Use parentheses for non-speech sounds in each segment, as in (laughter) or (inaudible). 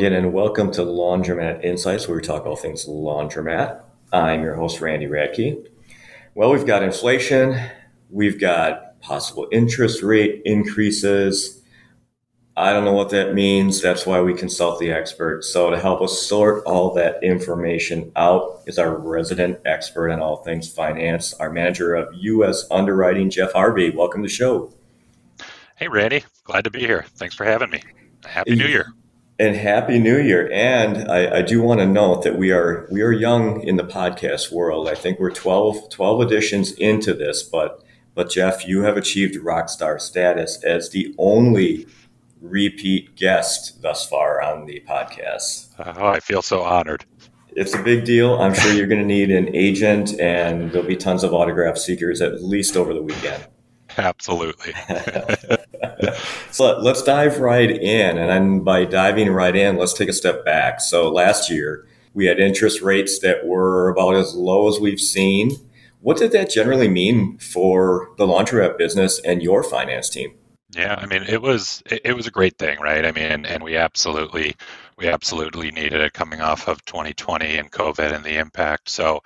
Again, and welcome to Laundromat Insights, where we talk all things laundromat. I'm your host, Randy Radke. Well, we've got inflation, we've got possible interest rate increases. I don't know what that means. That's why we consult the expert. So, to help us sort all that information out is our resident expert on all things finance, our manager of U.S. underwriting, Jeff Harvey. Welcome to the show. Hey, Randy. Glad to be here. Thanks for having me. Happy New Year and happy new year. And I, I, do want to note that we are we are young in the podcast world. I think we're 12, 12 editions into this but but jeff you have achieved rock star status as the only repeat guest thus far on the podcast. Oh i feel so honored. It's a big deal. I'm sure you're going to need an agent and there'll be tons of autograph seekers at least over the weekend Absolutely. (laughs) so let's dive right in. And then by diving right in, let's take a step back. So last year, we had interest rates that were about as low as we've seen. What did that generally mean for the laundromat business and your finance team? Yeah, I mean, it was it, it was a great thing, right? I mean, and we absolutely we absolutely needed it coming off of 2020 and COVID and the impact. So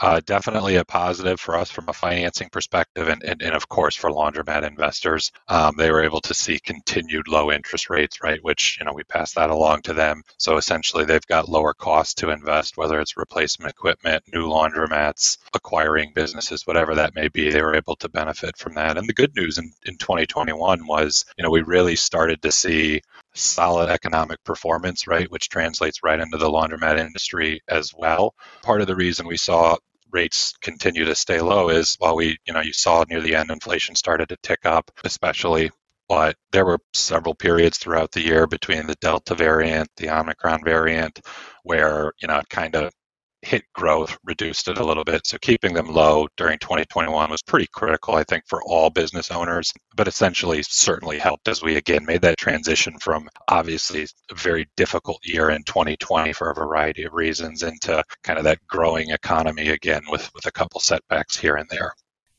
uh, definitely a positive for us from a financing perspective, and, and, and of course for laundromat investors. Um, they were able to see continued low interest rates, right? Which you know we pass that along to them. So essentially, they've got lower costs to invest, whether it's replacement equipment, new laundromats, acquiring businesses, whatever that may be. They were able to benefit from that. And the good news in, in 2021 was, you know, we really started to see solid economic performance, right, which translates right into the laundromat industry as well. Part of the reason we saw rates continue to stay low is while we, you know, you saw near the end inflation started to tick up, especially but there were several periods throughout the year between the Delta variant, the Omicron variant, where you know it kind of hit growth, reduced it a little bit. So keeping them low during 2021 was pretty critical, I think, for all business owners, but essentially certainly helped as we again made that transition from obviously a very difficult year in 2020 for a variety of reasons into kind of that growing economy again with, with a couple setbacks here and there.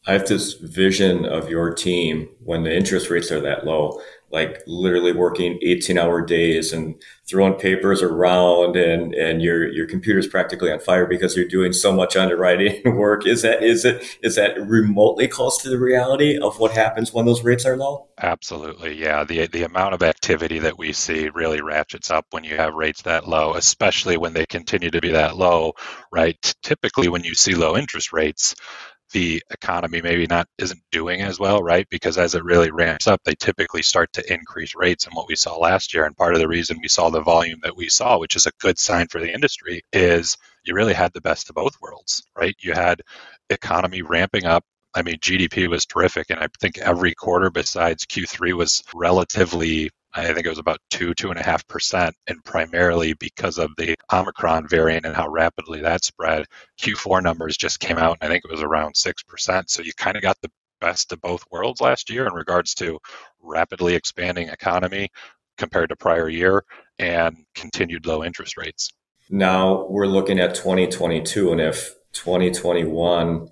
I have this vision of your team when the interest rates are that low like literally working 18 hour days and throwing papers around and, and your, your computer's practically on fire because you're doing so much underwriting (laughs) work. Is that, is it, is that remotely close to the reality of what happens when those rates are low? Absolutely. Yeah. The, the amount of activity that we see really ratchets up when you have rates that low, especially when they continue to be that low, right? Typically when you see low interest rates, the economy maybe not isn't doing as well, right? Because as it really ramps up, they typically start to increase rates. And what we saw last year, and part of the reason we saw the volume that we saw, which is a good sign for the industry, is you really had the best of both worlds, right? You had economy ramping up. I mean, GDP was terrific, and I think every quarter besides Q3 was relatively I think it was about two, two and a half percent, and primarily because of the Omicron variant and how rapidly that spread. Q4 numbers just came out, and I think it was around six percent. So you kind of got the best of both worlds last year in regards to rapidly expanding economy compared to prior year and continued low interest rates. Now we're looking at 2022, and if 2021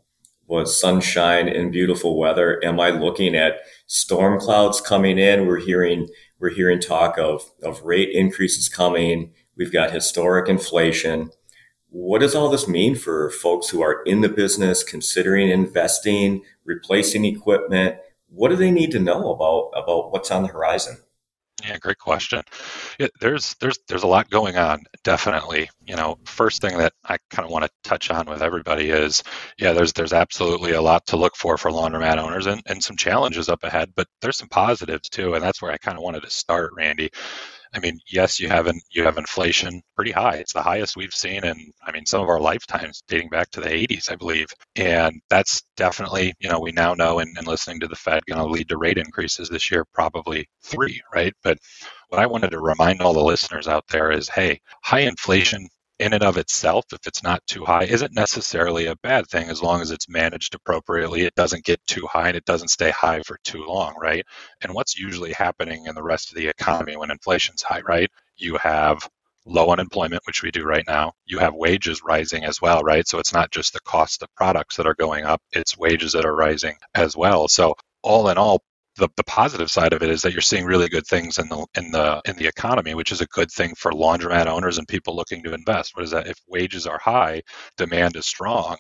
was sunshine and beautiful weather, am I looking at storm clouds coming in? We're hearing we're hearing talk of, of rate increases coming. We've got historic inflation. What does all this mean for folks who are in the business, considering investing, replacing equipment? What do they need to know about, about what's on the horizon? Yeah, great question. Yeah, there's there's there's a lot going on. Definitely, you know, first thing that I kind of want to touch on with everybody is, yeah, there's there's absolutely a lot to look for for laundromat owners and and some challenges up ahead, but there's some positives too, and that's where I kind of wanted to start, Randy. I mean, yes, you have you have inflation pretty high. It's the highest we've seen in, I mean, some of our lifetimes, dating back to the 80s, I believe. And that's definitely, you know, we now know, and, and listening to the Fed, going to lead to rate increases this year, probably three, right? But what I wanted to remind all the listeners out there is, hey, high inflation in and of itself, if it's not too high, isn't necessarily a bad thing as long as it's managed appropriately. It doesn't get too high and it doesn't stay high for too long, right? And what's usually happening in the rest of the economy when inflation's high, right? You have low unemployment, which we do right now. You have wages rising as well, right? So it's not just the cost of products that are going up, it's wages that are rising as well. So all in all, the, the positive side of it is that you're seeing really good things in the in the in the economy, which is a good thing for laundromat owners and people looking to invest. What is that? If wages are high, demand is strong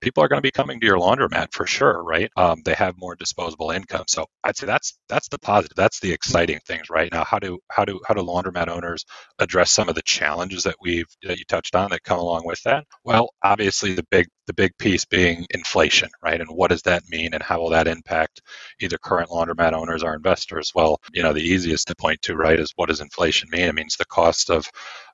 people are going to be coming to your laundromat for sure, right? Um, they have more disposable income. So I'd say that's that's the positive. That's the exciting things right now. How do how do how do laundromat owners address some of the challenges that we've that you touched on that come along with that? Well, obviously the big the big piece being inflation, right? And what does that mean and how will that impact either current laundromat owners or investors? Well, you know, the easiest to point to, right, is what does inflation mean? It means the cost of,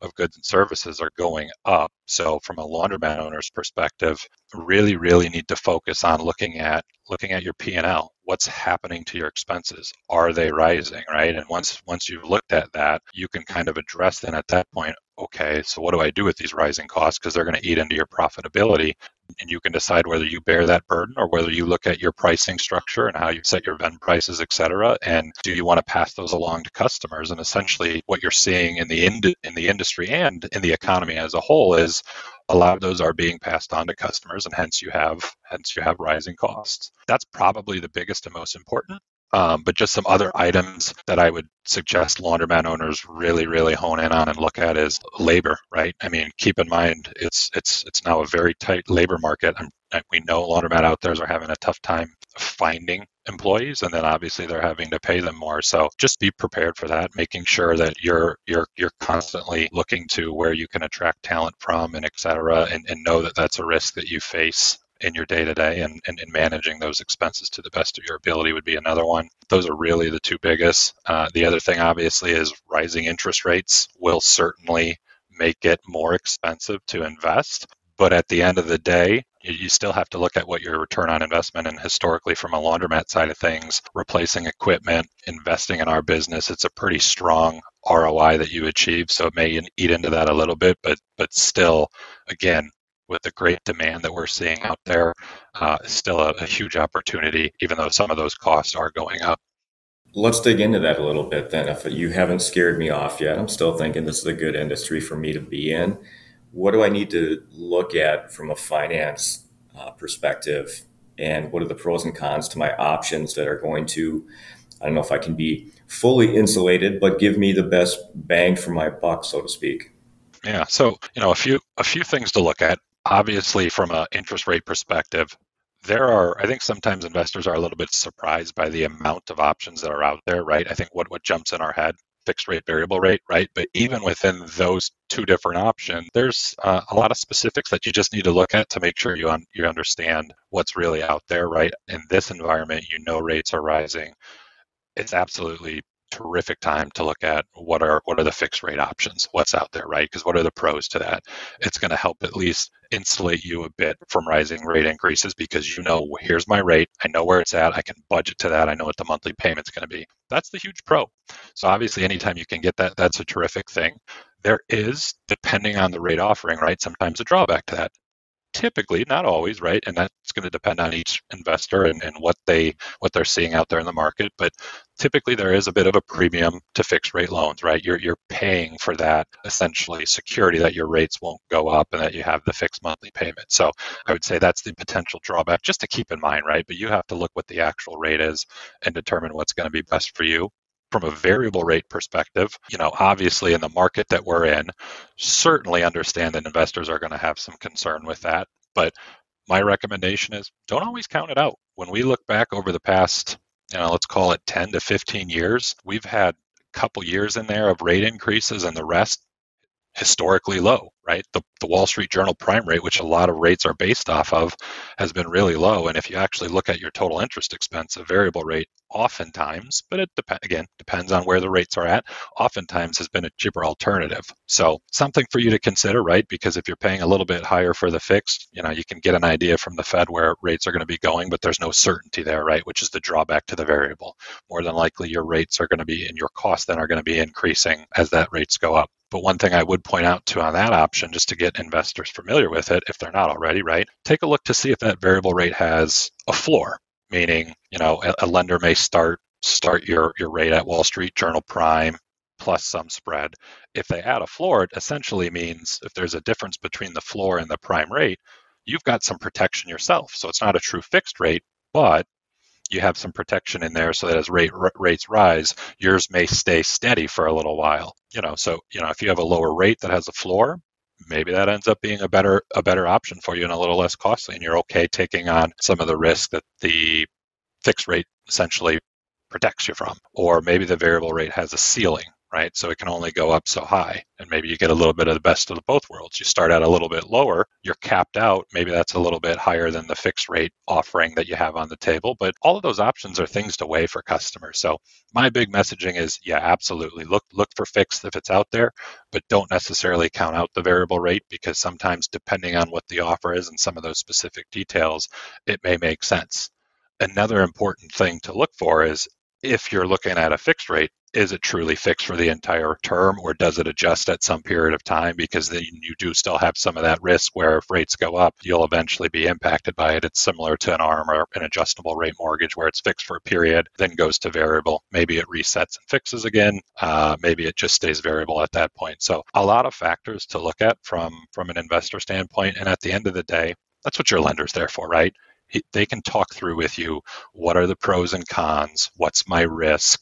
of goods and services are going up. So from a laundromat owner's perspective, really, really need to focus on looking at looking at your P&L. What's happening to your expenses? Are they rising, right? And once once you've looked at that, you can kind of address then at that point, okay, so what do I do with these rising costs because they're going to eat into your profitability and you can decide whether you bear that burden or whether you look at your pricing structure and how you set your vend prices, et cetera, and do you want to pass those along to customers? And essentially, what you're seeing in the ind- in the industry and in the economy as a whole is a lot of those are being passed on to customers, and hence you have hence you have rising costs. That's probably the biggest and most important. Um, but just some other items that I would suggest laundromat owners really, really hone in on and look at is labor. Right? I mean, keep in mind it's it's it's now a very tight labor market. And we know laundromat out there are having a tough time finding employees, and then obviously they're having to pay them more. So just be prepared for that, making sure that you're you're you're constantly looking to where you can attract talent from and et cetera, and, and know that that's a risk that you face in your day to day and, managing those expenses to the best of your ability would be another one. Those are really the two biggest. Uh, the other thing, obviously, is rising interest rates will certainly make it more expensive to invest. But at the end of the day, you still have to look at what your return on investment and historically from a laundromat side of things, replacing equipment, investing in our business, it's a pretty strong ROI that you achieve. So it may eat into that a little bit, but but still, again, with the great demand that we're seeing out there, uh, still a, a huge opportunity, even though some of those costs are going up. Let's dig into that a little bit then. If you haven't scared me off yet, I'm still thinking this is a good industry for me to be in. What do I need to look at from a finance uh, perspective? And what are the pros and cons to my options that are going to, I don't know if I can be fully insulated, but give me the best bang for my buck, so to speak? Yeah. So, you know, a few a few things to look at obviously from an interest rate perspective there are i think sometimes investors are a little bit surprised by the amount of options that are out there right? I think what what jumps in our head fixed rate variable rate right? But even within those two different options there's uh, a lot of specifics that you just need to look at to make sure you un- you understand what's really out there right? In this environment you know rates are rising. It's absolutely terrific time to look at what are what are the fixed rate options what's out there right? Because what are the pros to that? It's going to help at least insulate you a bit from rising rate increases because you know here's my rate. I know where it's at. I can budget to that. I know what the monthly payment's going to be. That's the huge pro. So obviously anytime you can get that that's a terrific thing. There is depending on the rate offering right sometimes a drawback to that. Typically not always right? And that's going to depend on each investor and, and what they what they're seeing out there in the market. But typically there is a bit of a premium to fixed rate loans right you're you're paying for that essentially security that your rates won't go up and that you have the fixed monthly payment so i would say that's the potential drawback just to keep in mind right but you have to look what the actual rate is and determine what's going to be best for you from a variable rate perspective, you know, obviously in the market that we're in, certainly understand that investors are going to have some concern with that. But my recommendation is don't always count it out. When we look back over the past, you know, let's call it 10 to 15 years, we've had a couple years in there of rate increases and the rest historically low, right? The, the Wall Street Journal prime rate, which a lot of rates are based off of, has been really low. And if you actually look at your total interest expense, a variable rate oftentimes, but it dep- again depends on where the rates are at, oftentimes has been a cheaper alternative. So something for you to consider, right? Because if you're paying a little bit higher for the fixed, you know, you can get an idea from the Fed where rates are going to be going, but there's no certainty there, right? Which is the drawback to the variable. More than likely your rates are going to be and your costs then are going to be increasing as that rates go up. But one thing I would point out to on that option, just to get investors familiar with it, if they're not already, right? Take a look to see if that variable rate has a floor, meaning, you know, a, a lender may start start your, your rate at Wall Street Journal Prime plus some spread. If they add a floor, it essentially means if there's a difference between the floor and the prime rate, you've got some protection yourself. So it's not a true fixed rate, but you have some protection in there so that as rate r- rates rise, yours may stay steady for a little while. You know, so you know if you have a lower rate that has a floor, maybe that ends up being a better a better option for you and a little less costly, and you're okay taking on some of the risk that the fixed rate essentially protects you from. Or maybe the variable rate has a ceiling right? So it can only go up so high. And maybe you get a little bit of the best of the both worlds. You start out a little bit lower, you're capped out. Maybe that's a little bit higher than the fixed rate offering that you have on the table. But all of those options are things to weigh for customers. So my big messaging is yeah, absolutely. Look look for fixed if it's out there, but don't necessarily count out the variable rate because sometimes depending on what the offer is and some of those specific details, it may make sense. Another important thing to look for is if you're looking at a fixed rate, is it truly fixed for the entire term or does it adjust at some period of time? Because then you do still have some of that risk where if rates go up, you'll eventually be impacted by it. It's similar to an ARM or an adjustable rate mortgage where it's fixed for a period, then goes to variable. Maybe it resets and fixes again. Uh, maybe it just stays variable at that point. So a lot of factors to look at from from an investor standpoint. And at the end of the day, that's what your lender's there for, right? They can talk through with you what are the pros and cons what's my risk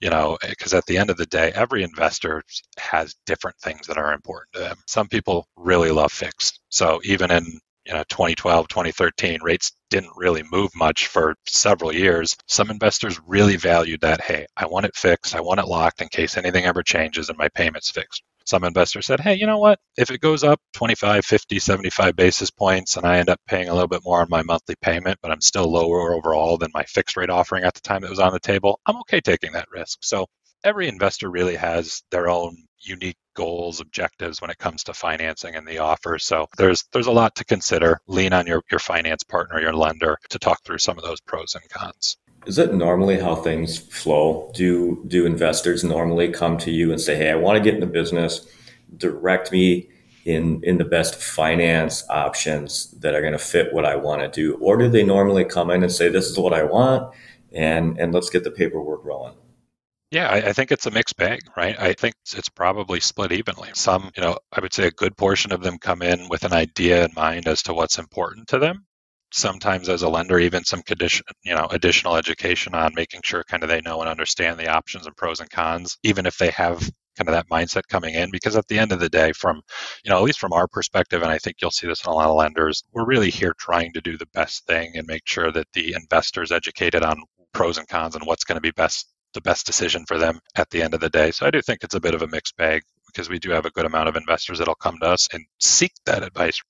you know eh, because at the end of the day every investor has different things that are important to them. Some people really love fixed. So even in you know 2012 2013 rates didn't really move much for several years. Some investors really valued that hey i want it fixed i want it locked in case anything ever changes and my payment's fixed some investors said, hey, you know what? If it goes up 25, 50, 75 basis points and I end up paying a little bit more on my monthly payment, but I'm still lower overall than my fixed rate offering at the time that was on the table, I'm okay taking that risk. So every investor really has their own unique goals, objectives when it comes to financing and the offer. So there's there's a lot to consider. Lean on your, your finance partner, your lender to talk through some of those pros and cons. Is it normally how things flow? Do do investors normally come to you and say, "Hey, I want to get in the business. Direct me in in the best finance options that are going to fit what I want to do," or do they normally come in and say, "This is what I want, and and let's get the paperwork rolling"? Yeah, I, I, think it's a mixed bag, right? I think it's probably split evenly. Some, you know, I would say a good portion of them come in with an idea in mind as to what's important to them, sometimes as a lender even some condition you know additional education on making sure kind of they know and understand the options and pros and cons even if they have kind of that mindset coming in. Because at the end of the day from you know at least from our perspective and i think you'll see this in a lot of lenders we're really here trying to do the best thing and make sure that the investors educated on pros and cons and what's going to be best the best decision for them at the end of the day. So i do think it's a bit of a mixed bag because we do have a good amount of investors that'll come to us and seek that advice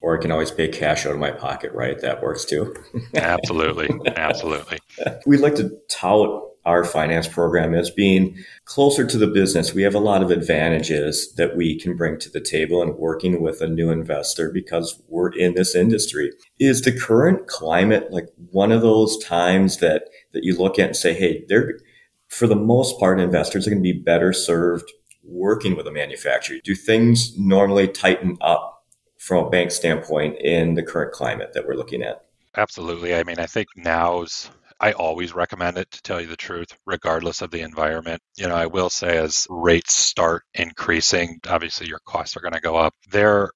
or I can always pay cash out of my pocket, right? That works too. (laughs) absolutely. Absolutely. We'd like to tout our finance program as being closer to the business. We have a lot of advantages that we can bring to the table in working with a new investor because we're in this industry. Is the current climate like one of those times that, that you look at and say, hey, they're, for the most part, investors are going to be better served working with a manufacturer? Do things normally tighten up from a bank standpoint in the current climate that we're looking at? Absolutely. I mean, I think now's I always recommend it to tell you the truth, regardless of the environment. You know, I will say as rates start increasing, obviously your costs are going to go up. There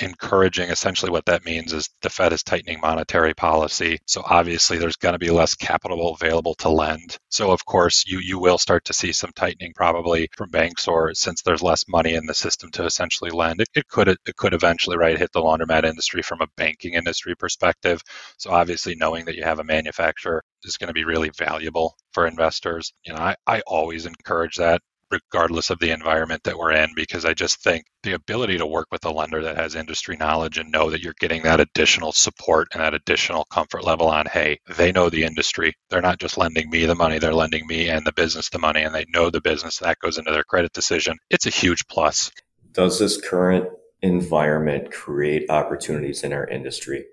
encouraging essentially what that means is the Fed is tightening monetary policy. So obviously there's going to be less capital available to lend. So of course you you will start to see some tightening probably from banks or since there's less money in the system to essentially lend. It, it could it could eventually right hit the laundromat industry from a banking industry perspective. So obviously knowing that you have a manufacturer is going to be really valuable for investors. You know, I, I always encourage that regardless of the environment that we're in, because I just think the ability to work with a lender that has industry knowledge and know that you're getting that additional support and that additional comfort level on, hey, they know the industry. They're not just lending me the money, they're lending me and the business the money, and they know the business that goes into their credit decision. It's a huge plus. Does this current environment create opportunities in our industry?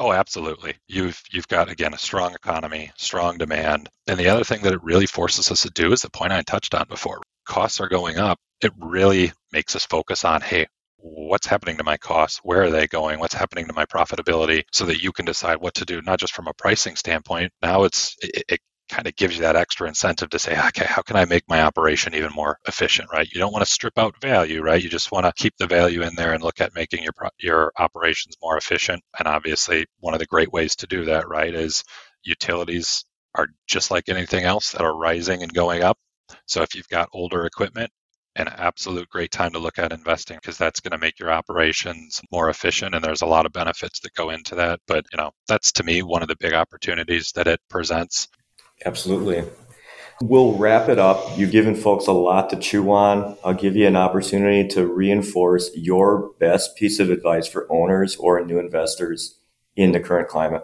Oh, absolutely. You've you've got again a strong economy, strong demand. And the other thing that it really forces us to do is the point I touched on before. Costs are going up. It really makes us focus on, hey, what's happening to my costs? Where are they going? What's happening to my profitability? So that you can decide what to do, not just from a pricing standpoint. Now it's it, it kind of gives you that extra incentive to say, okay, how can I make my operation even more efficient, right? You don't want to strip out value, right? You just want to keep the value in there and look at making your your operations more efficient. And obviously, one of the great ways to do that, right, is utilities are just like anything else that are rising and going up. So if you've got older equipment, an absolute great time to look at investing because that's going to make your operations more efficient and there's a lot of benefits that go into that but you know that's to me one of the big opportunities that it presents absolutely we'll wrap it up you've given folks a lot to chew on i'll give you an opportunity to reinforce your best piece of advice for owners or new investors in the current climate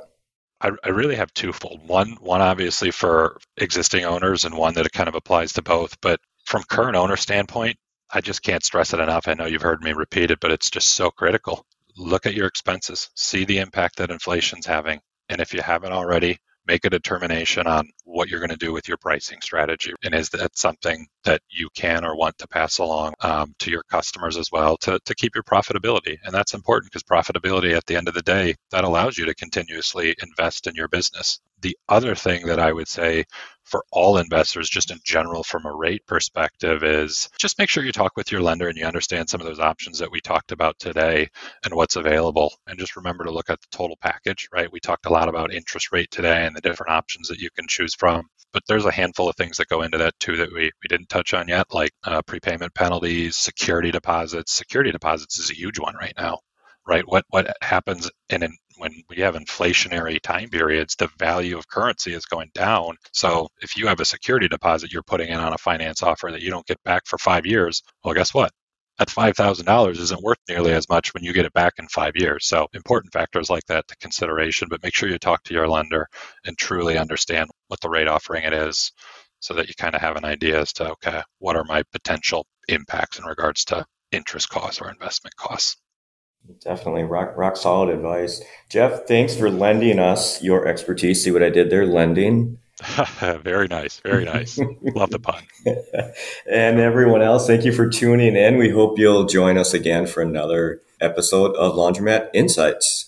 I, I really have twofold. One, one obviously for existing owners, and one that kind of applies to both. But from current owner standpoint, I just can't stress it enough. I know you've heard me repeat it, but it's just so critical. Look at your expenses, see the impact that inflation's having. And if you haven't already, make a determination on what you're going to do with your pricing strategy. And is that something that you can or want to pass along um, to your customers as well to, to keep your profitability? And that's important because profitability at the end of the day, that allows you to continuously invest in your business. The other thing that I would say for all investors, just in general, from a rate perspective, is just make sure you talk with your lender and you understand some of those options that we talked about today and what's available. And just remember to look at the total package, right? We talked a lot about interest rate today and the different options that you can choose from. But there's a handful of things that go into that too that we, we didn't touch on yet, like uh, prepayment penalties, security deposits. Security deposits is a huge one right now right? What what happens in an when we have inflationary time periods, the value of currency is going down. So if you have a security deposit you're putting in on a finance offer that you don't get back for five years, well, guess what? That $5,000 isn't worth nearly as much when you get it back in five years. So important factors like that to consideration, but make sure you talk to your lender and truly understand what the rate offering it is so that you kind of have an idea as to, okay, what are my potential impacts in regards to interest costs or investment costs. Definitely rock rock solid advice. Jeff, thanks for lending us your expertise. See what I did there? Lending. (laughs) very nice. Very nice. Love the pun. (laughs) and everyone else, thank you for tuning in. We hope you'll join us again for another episode of Laundromat Insights.